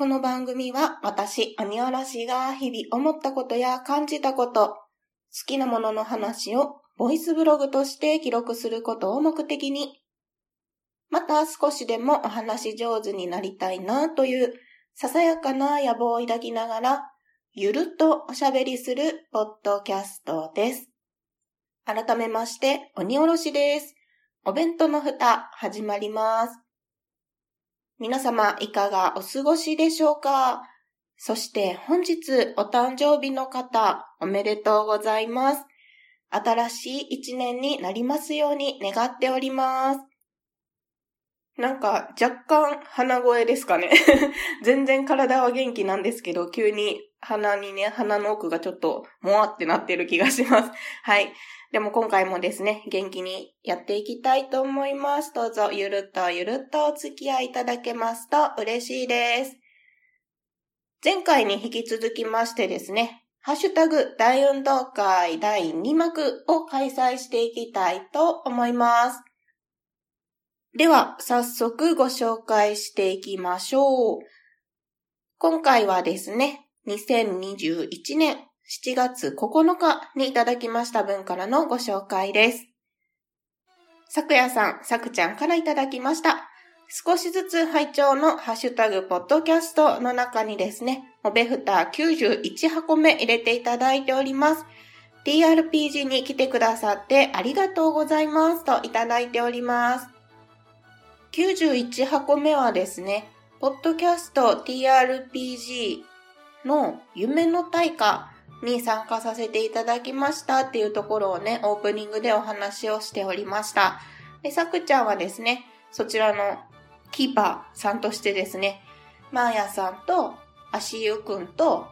この番組は私、鬼おろしが日々思ったことや感じたこと、好きなものの話をボイスブログとして記録することを目的に、また少しでもお話上手になりたいなというささやかな野望を抱きながら、ゆるっとおしゃべりするポッドキャストです。改めまして、鬼おろしです。お弁当の蓋、始まります。皆様、いかがお過ごしでしょうか？そして本日お誕生日の方、おめでとうございます。新しい一年になりますように願っております。なんか若干鼻声ですかね。全然体は元気なんですけど、急に鼻にね、鼻の奥がちょっともわってなってる気がします。はい。でも今回もですね、元気にやっていきたいと思います。どうぞゆるっとゆるっとお付き合いいただけますと嬉しいです。前回に引き続きましてですね、ハッシュタグ大運動会第2幕を開催していきたいと思います。では、早速ご紹介していきましょう。今回はですね、2021年7月9日にいただきました分からのご紹介です。昨夜さん、さくちゃんからいただきました。少しずつ拝聴のハッシュタグポッドキャストの中にですね、おべふた91箱目入れていただいております。TRPG に来てくださってありがとうございますといただいております。91箱目はですね、ポッドキャスト TRPG の夢の大化に参加させていただきましたっていうところをね、オープニングでお話をしておりました。で、さくちゃんはですね、そちらのキーパーさんとしてですね、マーヤさんと足湯くんと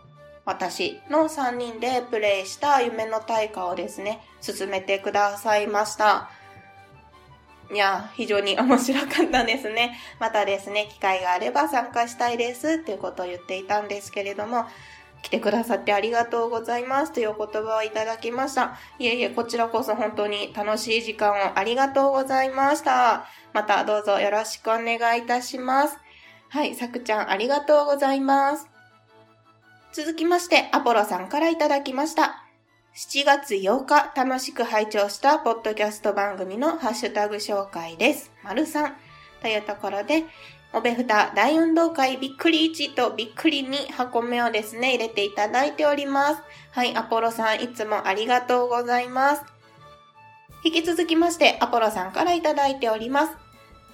私の3人でプレイした夢の大会をですね、進めてくださいました。いや、非常に面白かったですね。またですね、機会があれば参加したいですっていうことを言っていたんですけれども、来てくださってありがとうございますというお言葉をいただきました。いえいえ、こちらこそ本当に楽しい時間をありがとうございました。またどうぞよろしくお願いいたします。はい、さくちゃんありがとうございます。続きまして、アポロさんからいただきました。7月8日、楽しく拝聴したポッドキャスト番組のハッシュタグ紹介です。丸さん。というところで、おべふた大運動会びっくり1とびっくり2箱目をですね、入れていただいております。はい、アポロさんいつもありがとうございます。引き続きまして、アポロさんからいただいております。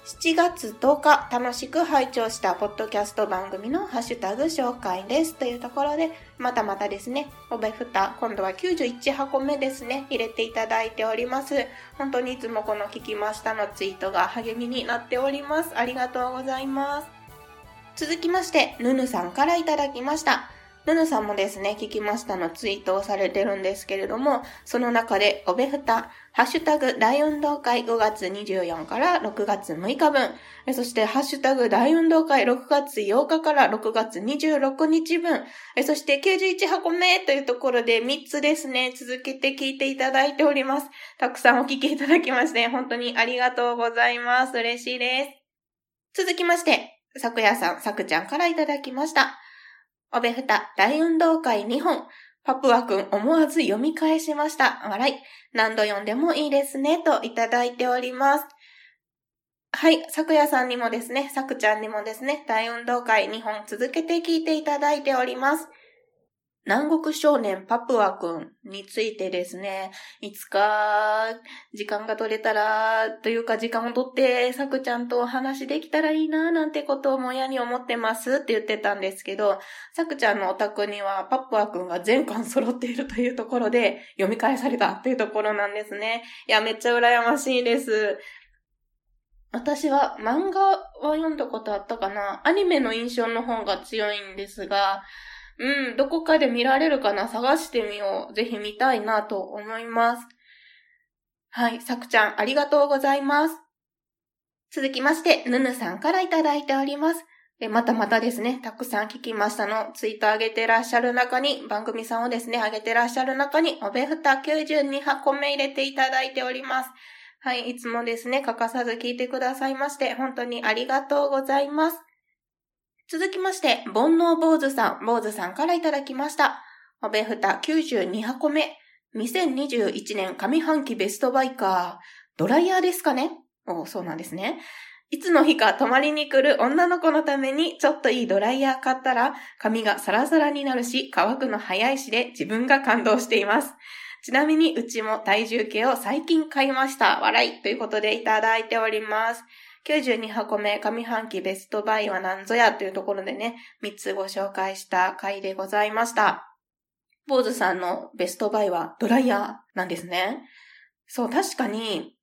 7月10日、楽しく拝聴したポッドキャスト番組のハッシュタグ紹介です。というところで、またまたですね、おべふた、今度は91箱目ですね、入れていただいております。本当にいつもこの聞きましたのツイートが励みになっております。ありがとうございます。続きまして、ぬぬさんからいただきました。ヌヌさんもですね、聞きましたのツイートをされてるんですけれども、その中で、おべふた、ハッシュタグ大運動会5月24から6月6日分、そしてハッシュタグ大運動会6月8日から6月26日分、そして91箱目というところで3つですね、続けて聞いていただいております。たくさんお聞きいただきまして、本当にありがとうございます。嬉しいです。続きまして、昨夜さん、さくちゃんからいただきました。おべふた大運動会2本。パプワくん思わず読み返しました。笑い。何度読んでもいいですね。といただいております。はい。昨夜さんにもですね、さくちゃんにもですね、大運動会2本続けて聞いていただいております。南国少年パプワくんについてですね、いつか時間が取れたら、というか時間を取ってさくちゃんとお話できたらいいななんてことをもやに思ってますって言ってたんですけど、さくちゃんのお宅にはパプワくんが全巻揃っているというところで読み返されたっていうところなんですね。いや、めっちゃ羨ましいです。私は漫画は読んだことあったかなアニメの印象の方が強いんですが、うん、どこかで見られるかな？探してみよう。ぜひ見たいなと思います。はい、さくちゃん、ありがとうございます。続きまして、ぬぬさんからいただいております。で、またまたですね、たくさん聞きましたの、ツイート上げてらっしゃる中に、番組さんをですね、上げてらっしゃる中に、おべふた92箱目入れていただいております。はい、いつもですね、欠かさず聞いてくださいまして、本当にありがとうございます。続きまして、煩悩坊主さん、坊主さんからいただきました。おべふた92箱目。2021年上半期ベストバイカー。ドライヤーですかね？おそうなんですね。いつの日か泊まりに来る女の子のためにちょっといいドライヤー買ったら髪がサラサラになるし乾くの早いしで自分が感動しています。ちなみにうちも体重計を最近買いました。笑いということでいただいております。92箱目上半期ベストバイは何ぞやというところでね、3つご紹介した回でございました。坊主さんのベストバイはドライヤーなんですね。そう、確かに、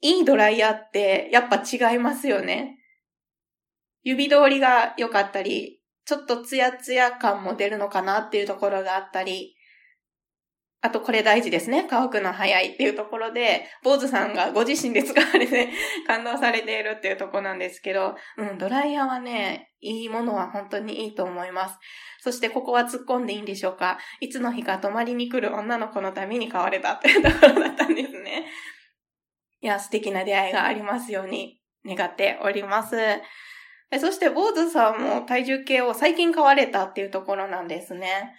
いいドライヤーってやっぱ違いますよね。指通りが良かったり、ちょっとツヤツヤ感も出るのかなっていうところがあったり、あとこれ大事ですね。乾くの早いっていうところで、坊主さんがご自身で使われて 感動されているっていうところなんですけど、うん、ドライヤーはね、いいものは本当にいいと思います。そしてここは突っ込んでいいんでしょうかいつの日か泊まりに来る女の子のために買われたっていうところだったんですね。いや、素敵な出会いがありますように願っております。そして、坊主さんも体重計を最近買われたっていうところなんですね。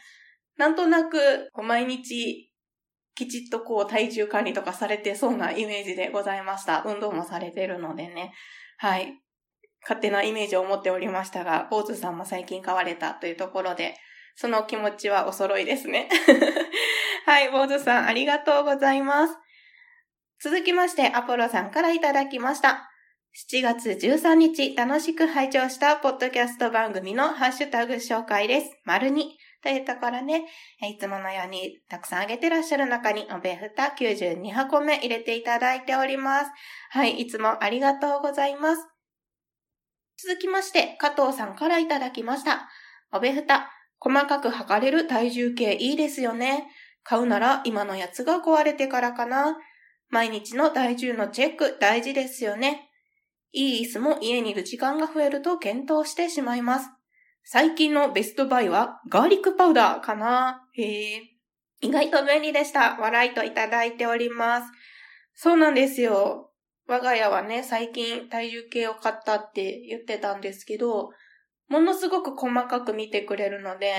なんとなく、毎日、きちっとこう体重管理とかされてそうなイメージでございました。運動もされてるのでね。はい。勝手なイメージを持っておりましたが、坊主さんも最近買われたというところで、その気持ちはお揃いですね。はい、坊主さんありがとうございます。続きまして、アポロさんからいただきました。7月13日、楽しく拝聴したポッドキャスト番組のハッシュタグ紹介です。丸に。というところね、いつものようにたくさんあげてらっしゃる中に、おべふた92箱目入れていただいております。はい、いつもありがとうございます。続きまして、加藤さんからいただきました。おべふた、細かく測れる体重計いいですよね。買うなら今のやつが壊れてからかな。毎日の体重のチェック大事ですよね。いい椅子も家にいる時間が増えると検討してしまいます。最近のベストバイはガーリックパウダーかな？へえ。意外と便利でした。笑いといただいております。そうなんですよ。我が家はね、最近体重計を買ったって言ってたんですけど、ものすごく細かく見てくれるので、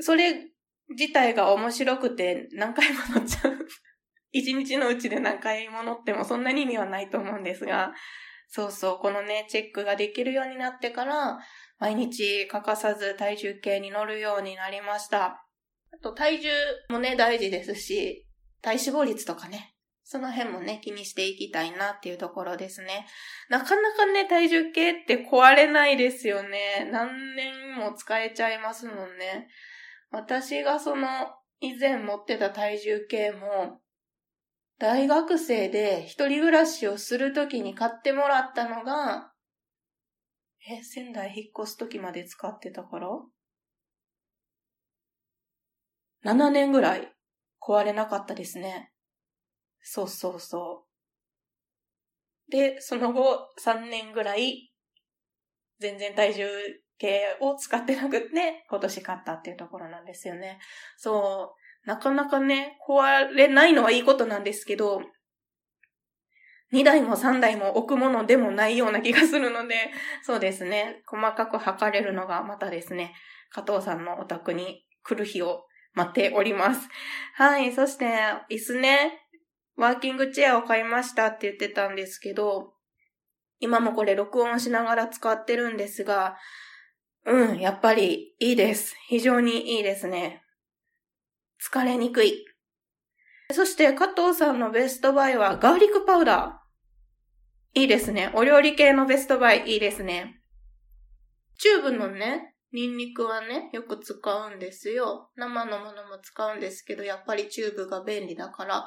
それ自体が面白くて何回も乗っちゃう。一日のうちで何回も乗ってもそんなに意味はないと思うんですが、そうそう、このね、チェックができるようになってから、毎日欠かさず体重計に乗るようになりました。あと体重もね、大事ですし、体脂肪率とかね、その辺もね、気にしていきたいなっていうところですね。なかなかね、体重計って壊れないですよね。何年も使えちゃいますもんね。私がその、以前持ってた体重計も、大学生で一人暮らしをするときに買ってもらったのが、え、仙台引っ越す時まで使ってたから ?7 年ぐらい壊れなかったですね。そうそうそう。で、その後3年ぐらい全然体重計を使ってなくて、今年買ったっていうところなんですよね。そう。なかなかね、壊れないのはいいことなんですけど、2台も3台も置くものでもないような気がするので、そうですね。細かく測れるのがまたですね、加藤さんのお宅に来る日を待っております。はい。そして、椅子ね、ワーキングチェアを買いましたって言ってたんですけど、今もこれ録音しながら使ってるんですが、うん、やっぱりいいです。非常にいいですね。疲れにくい。そして、加藤さんのベストバイはガーリックパウダー。いいですね。お料理系のベストバイいいですね。チューブのね、ニンニクはね、よく使うんですよ。生のものも使うんですけど、やっぱりチューブが便利だから。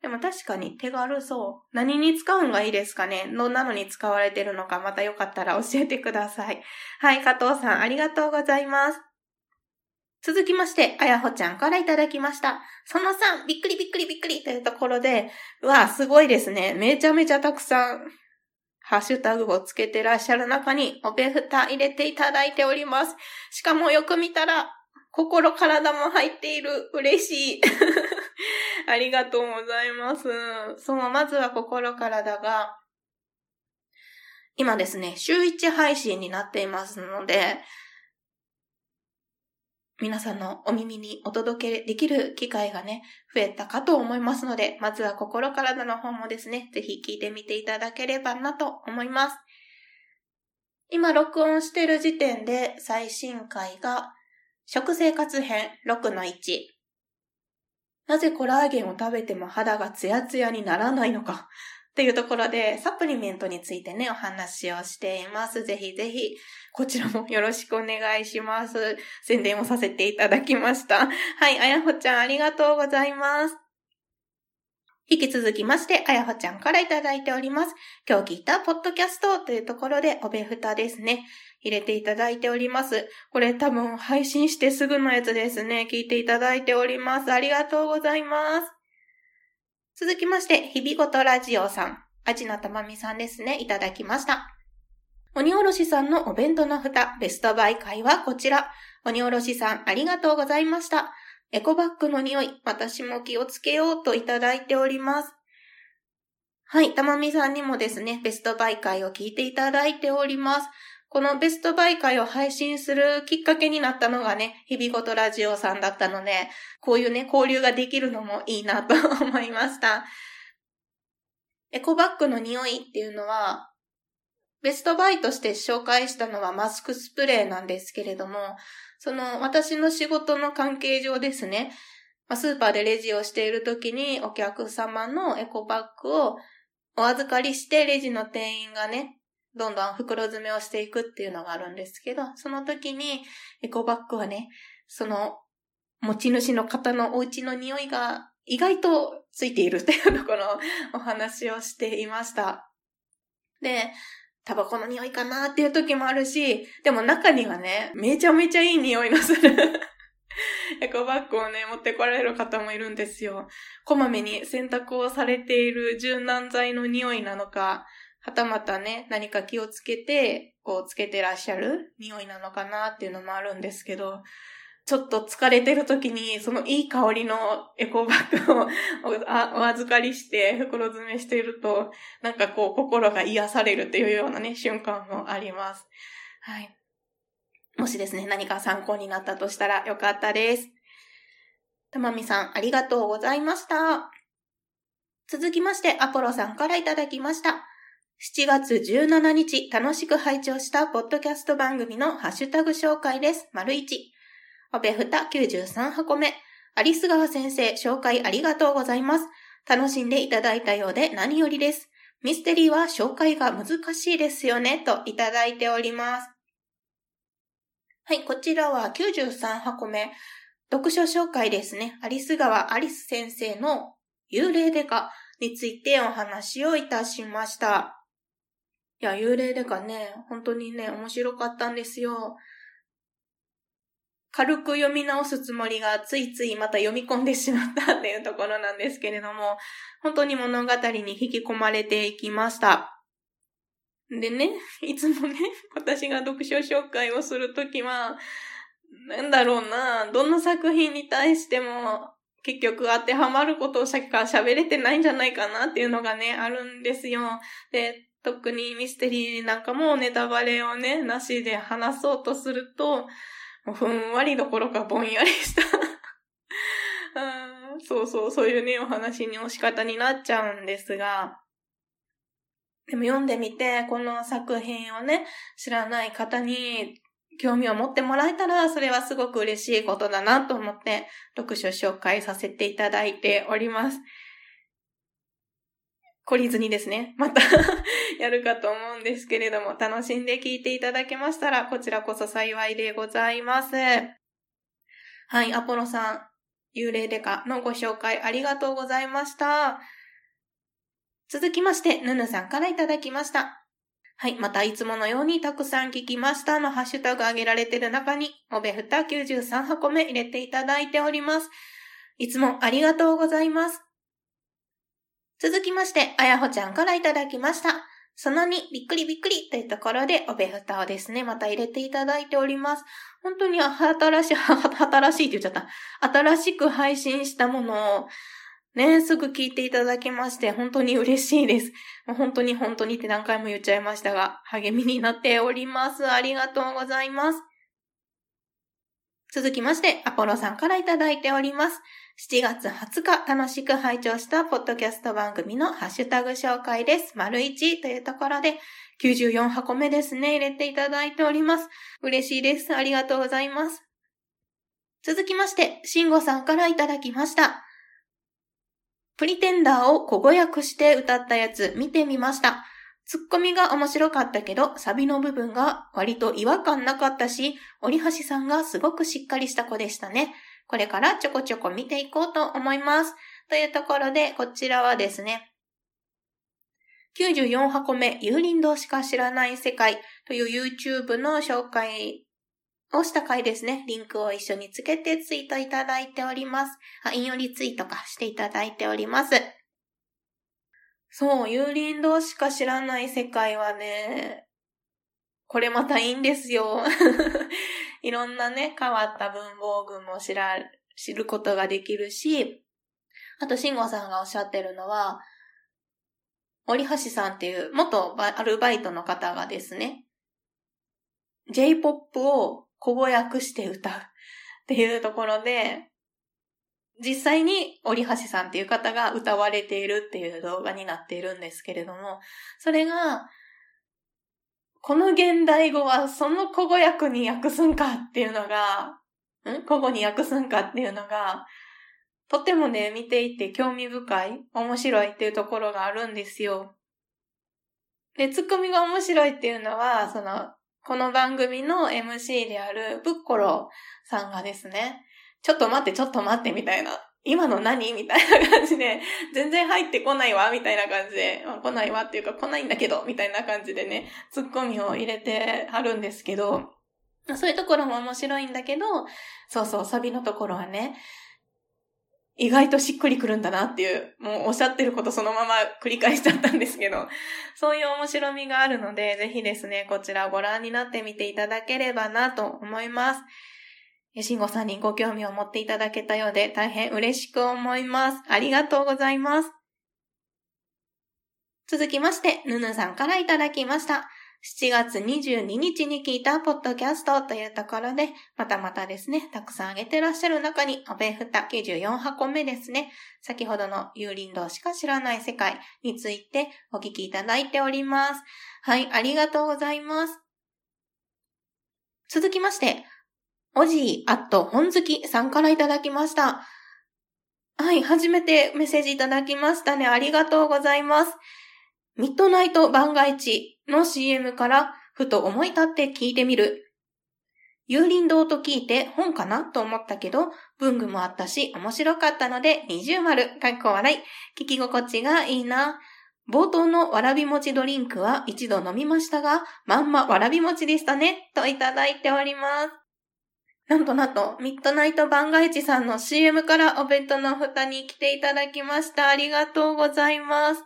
でも確かに手軽そう。何に使うんがいいですかね？どんなのに使われてるのかまたよかったら教えてください。はい、加藤さんありがとうございます。続きまして、あやほちゃんからいただきました。その3、びっくりびっくりびっくりというところで、うわ、すごいですね。めちゃめちゃたくさん、ハッシュタグをつけてらっしゃる中に、おべふた入れていただいております。しかもよく見たら、心体も入っている。嬉しい。ありがとうございます。そう、まずは心体が、今ですね、週1配信になっていますので、皆さんのお耳にお届けできる機会がね、増えたかと思いますので、まずは心からの方もですね、ぜひ聞いてみていただければなと思います。今録音してる時点で最新回が食生活編6-1。なぜコラーゲンを食べても肌がツヤツヤにならないのかっていうところで、サプリメントについてね、お話をしています。ぜひぜひ、こちらもよろしくお願いします。宣伝をさせていただきました。はい、あやほちゃんありがとうございます。引き続きまして、あやほちゃんからいただいております。今日聞いたポッドキャストというところで、おべふたですね。入れていただいております。これ多分配信してすぐのやつですね。聞いていただいております。ありがとうございます。続きまして、日々ごとラジオさん、アジナたまみさんですね、いただきました。鬼おろしさんのお弁当の蓋、ベストバイ会はこちら。鬼おろしさん、ありがとうございました。エコバッグの匂い、私も気をつけようといただいております。はい、たまみさんにもですね、ベストバイ会を聞いていただいております。このベストバイ会を配信するきっかけになったのがね、日々ごとラジオさんだったので、こういうね、交流ができるのもいいなと思いました。エコバッグの匂いっていうのは、ベストバイとして紹介したのはマスクスプレーなんですけれども、その私の仕事の関係上ですね、スーパーでレジをしている時にお客様のエコバッグをお預かりしてレジの店員がね、どんどん袋詰めをしていくっていうのがあるんですけど、その時にエコバッグはね、その持ち主の方のお家の匂いが意外とついているっていうところお話をしていました。で、タバコの匂いかなっていう時もあるし、でも中にはね、めちゃめちゃいい匂いのする エコバッグをね、持ってこられる方もいるんですよ。こまめに洗濯をされている柔軟剤の匂いなのか、はたまたね、何か気をつけて、こうつけてらっしゃる匂いなのかなっていうのもあるんですけど、ちょっと疲れてる時に、そのいい香りのエコバッグを お預かりして袋詰めしていると、なんかこう心が癒されるっていうようなね、瞬間もあります。はい。もしですね、何か参考になったとしたらよかったです。たまみさん、ありがとうございました。続きまして、アポロさんからいただきました。7月17日、楽しく拝聴したポッドキャスト番組のハッシュタグ紹介です。丸1。おべふた93箱目。アリス川先生、紹介ありがとうございます。楽しんでいただいたようで何よりです。ミステリーは紹介が難しいですよね、といただいております。はい、こちらは93箱目。読書紹介ですね。アリス川アリス先生の幽霊デカについてお話をいたしました。いや、幽霊でかね、本当にね、面白かったんですよ。軽く読み直すつもりがついついまた読み込んでしまったっていうところなんですけれども、本当に物語に引き込まれていきました。でね、いつもね、私が読書紹介をするときは、なんだろうな、どんな作品に対しても結局当てはまることをさっきから喋れてないんじゃないかなっていうのがね、あるんですよ。で、特にミステリーなんかもネタバレをね、なしで話そうとすると、もうふんわりどころかぼんやりした うん。そうそう、そういうね、お話に押し方になっちゃうんですが、でも読んでみて、この作品をね、知らない方に興味を持ってもらえたら、それはすごく嬉しいことだなと思って、読書紹介させていただいております。懲りずにですね、また やるかと思うんですけれども、楽しんで聞いていただけましたら、こちらこそ幸いでございます。はい、アポロさん、幽霊デカのご紹介ありがとうございました。続きまして、ヌヌさんからいただきました。はい。また、いつものようにたくさん聞きましたのハッシュタグ上げられてる中に、おべふた93箱目入れていただいております。いつもありがとうございます。続きまして、あやほちゃんからいただきました。その2、びっくりびっくりというところで、おべふたをですね、また入れていただいております。本当に新しい、新しいって言っちゃった。新しく配信したものを、ねすぐ聞いていただきまして、本当に嬉しいです。本当に本当にって何回も言っちゃいましたが、励みになっております。ありがとうございます。続きまして、アポロさんからいただいております。7月20日、楽しく拝聴したポッドキャスト番組のハッシュタグ紹介です。丸1というところで、94箱目ですね、入れていただいております。嬉しいです。ありがとうございます。続きまして、慎吾さんからいただきました。プリテンダーを小語訳して歌ったやつ見てみました。ツッコミが面白かったけど、サビの部分が割と違和感なかったし、折橋さんがすごくしっかりした子でしたね。これからちょこちょこ見ていこうと思います。というところで、こちらはですね、94箱目、幽林堂しか知らない世界という YouTube の紹介をした回ですね。リンクを一緒につけてツイートいただいております。あ、引用リツイートかしていただいております。そう、幽林堂しか知らない世界はね、これまたいいんですよ。いろんなね、変わった文房具も知ら、知ることができるし、あと、慎吾さんがおっしゃってるのは、折橋さんっていう元アルバイトの方がですね、J-POP を小語訳して歌うっていうところで、実際に折橋さんっていう方が歌われているっていう動画になっているんですけれども、それが、この現代語はその古語訳に訳すんかっていうのが、ん？古語に訳すんかっていうのが、とてもね、見ていて興味深い、面白いっていうところがあるんですよ。で、ツッコミが面白いっていうのは、その、この番組の MC であるブッコロさんがですね、ちょっと待って、ちょっと待って、みたいな。今の何みたいな感じで、全然入ってこないわ、みたいな感じで、来ないわっていうか来ないんだけど、みたいな感じでね、ツッコミを入れてはるんですけど、そういうところも面白いんだけど、そうそう、サビのところはね、意外としっくりくるんだなっていう、もうおっしゃってることそのまま繰り返しちゃったんですけど、そういう面白みがあるので、ぜひですね、こちらご覧になってみていただければなと思います。慎吾さんにご興味を持っていただけたようで大変嬉しく思います。ありがとうございます。続きまして、ぬぬさんからいただきました。7月22日に聞いたポッドキャストというところで、またまたですね、たくさんあげてらっしゃる中に、おべふた94箱目ですね、先ほどの幽林道しか知らない世界についてお聞きいただいております。はい、ありがとうございます。続きまして、おじい、あっと、本好きさんからいただきました。はい、初めてメッセージいただきましたね。ありがとうございます。ミッドナイト番外地の CM からふと思い立って聞いてみる。幽林堂と聞いて本かなと思ったけど、文具もあったし面白かったので二重丸、かっこ笑い。聞き心地がいいな。冒頭のわらび餅ドリンクは一度飲みましたが、まんまわらび餅でしたね、といただいております。なんとなんと、ミッドナイト番外地さんの CM からお弁当の蓋に来ていただきました。ありがとうございます。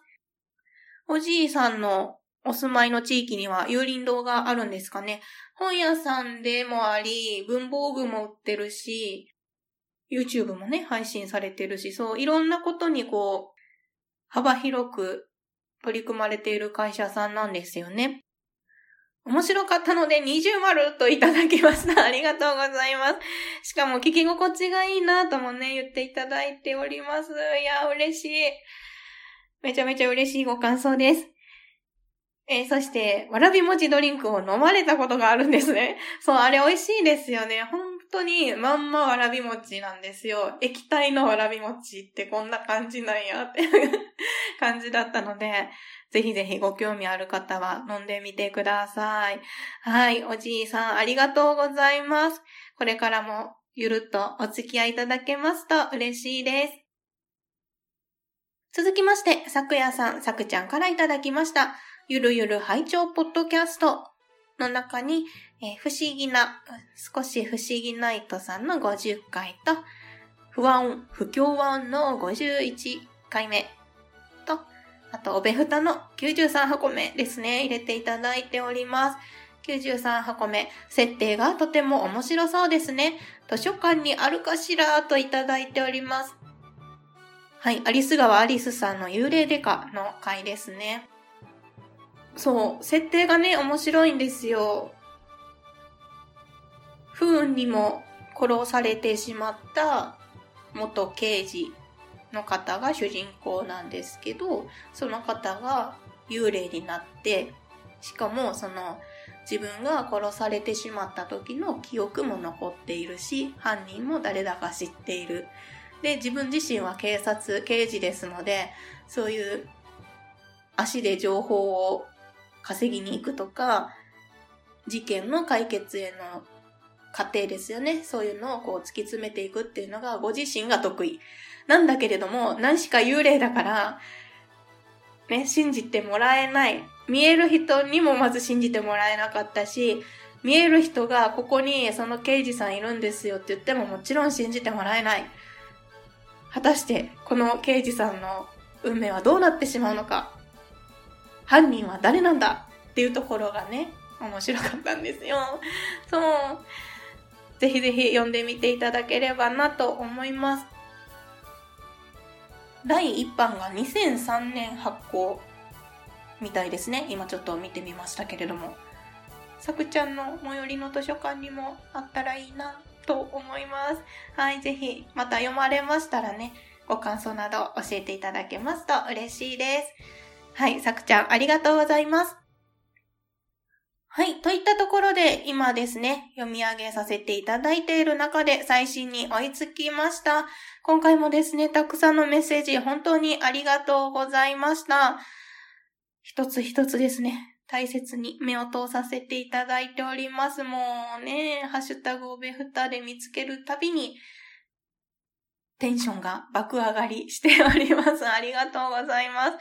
おじいさんのお住まいの地域には幽林堂があるんですかね。本屋さんでもあり、文房具も売ってるし、YouTube もね、配信されてるし、そう、いろんなことにこう、幅広く取り組まれている会社さんなんですよね。面白かったので二重丸といただきました。ありがとうございます。しかも聞き心地がいいなともね、言っていただいております。いや、嬉しい。めちゃめちゃ嬉しいご感想です。えー、そして、わらび餅ドリンクを飲まれたことがあるんですね。そう、あれ美味しいですよね。本当にまんまわらび餅なんですよ。液体のわらび餅ってこんな感じなんやって 感じだったので、ぜひぜひご興味ある方は飲んでみてください。はい、おじいさんありがとうございます。これからもゆるっとお付き合いいただけますと嬉しいです。続きまして、さくやさん、さくちゃんからいただきました。ゆるゆる拝聴ポッドキャストの中に、えー、不思議な、少し不思議ナイトさんの50回と、不安、不協和音の51回目、あと、おべふたの93箱目ですね、入れていただいております。93箱目、設定がとても面白そうですね。図書館にあるかしらといただいております。はい、アリス川アリスさんの幽霊デカの回ですね。そう、設定がね、面白いんですよ。不運にも殺されてしまった元刑事の方が主人公なんですけど、その方が幽霊になって、しかもその自分が殺されてしまった時の記憶も残っているし、犯人も誰だか知っている。で、自分自身は警察、刑事ですので、そういう足で情報を稼ぎに行くとか、事件の解決への過程ですよね。そういうのをこう突き詰めていくっていうのがご自身が得意。なんだけれども、何しか幽霊だから、ね、信じてもらえない。見える人にもまず信じてもらえなかったし、見える人がここにその刑事さんいるんですよって言ってももちろん信じてもらえない。果たしてこの刑事さんの運命はどうなってしまうのか。犯人は誰なんだ？っていうところがね、面白かったんですよ。そう。ぜひぜひ読んでみていただければなと思います。第1版が2003年発行みたいですね。今ちょっと見てみましたけれども。さくちゃんの最寄りの図書館にもあったらいいなと思います。はい、ぜひまた読まれましたらね、ご感想など教えていただけますと嬉しいです。はい、さくちゃんありがとうございます。はい。といったところで、今ですね、読み上げさせていただいている中で最新に追いつきました。今回もですね、たくさんのメッセージ、本当にありがとうございました。一つ一つですね、大切に目を通させていただいております。もうね、ハッシュタグオベフタで見つけるたびに、テンションが爆上がりしております。ありがとうございます。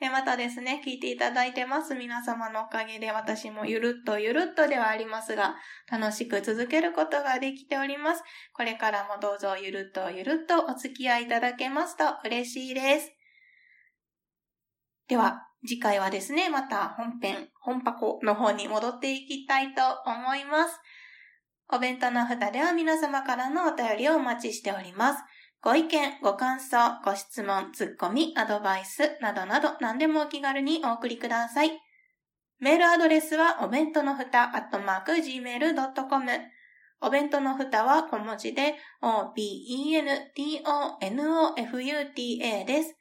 えまたですね、聞いていただいてます皆様のおかげで私もゆるっとゆるっとではありますが、楽しく続けることができております。これからもどうぞゆるっとゆるっとお付き合いいただけますと嬉しいです。では、次回はですね、また本編、本箱の方に戻っていきたいと思います。お弁当の蓋では皆様からのお便りをお待ちしております。ご意見、ご感想、ご質問、ツッコミ、アドバイスなどなど何でもお気軽にお送りください。メールアドレスはお弁当のふた、アットマーク、gmail.com。お弁当のふたは小文字で o-b-e-n-t-o-n-o-f-u-t-a です。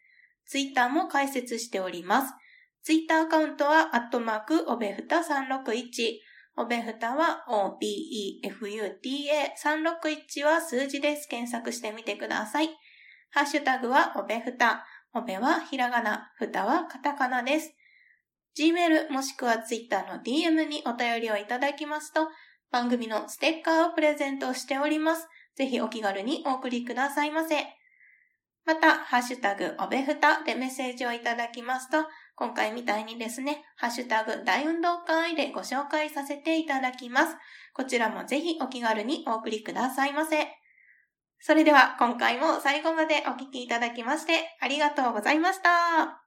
ツイッターも開設しております。ツイッターアカウントは、アットマーク、おべふた361。おべふたは OBEFUTA361 は数字です。検索してみてください。ハッシュタグはおべふた。おべはひらがな、ふたはカタカナです。Gmail もしくは Twitter の DM にお便りをいただきますと、番組のステッカーをプレゼントしております。ぜひお気軽にお送りくださいませ。また、ハッシュタグおべふたでメッセージをいただきますと、今回みたいにですね、ハッシュタグ大運動会でご紹介させていただきます。こちらもぜひお気軽にお送りくださいませ。それでは今回も最後までお聴きいただきましてありがとうございました。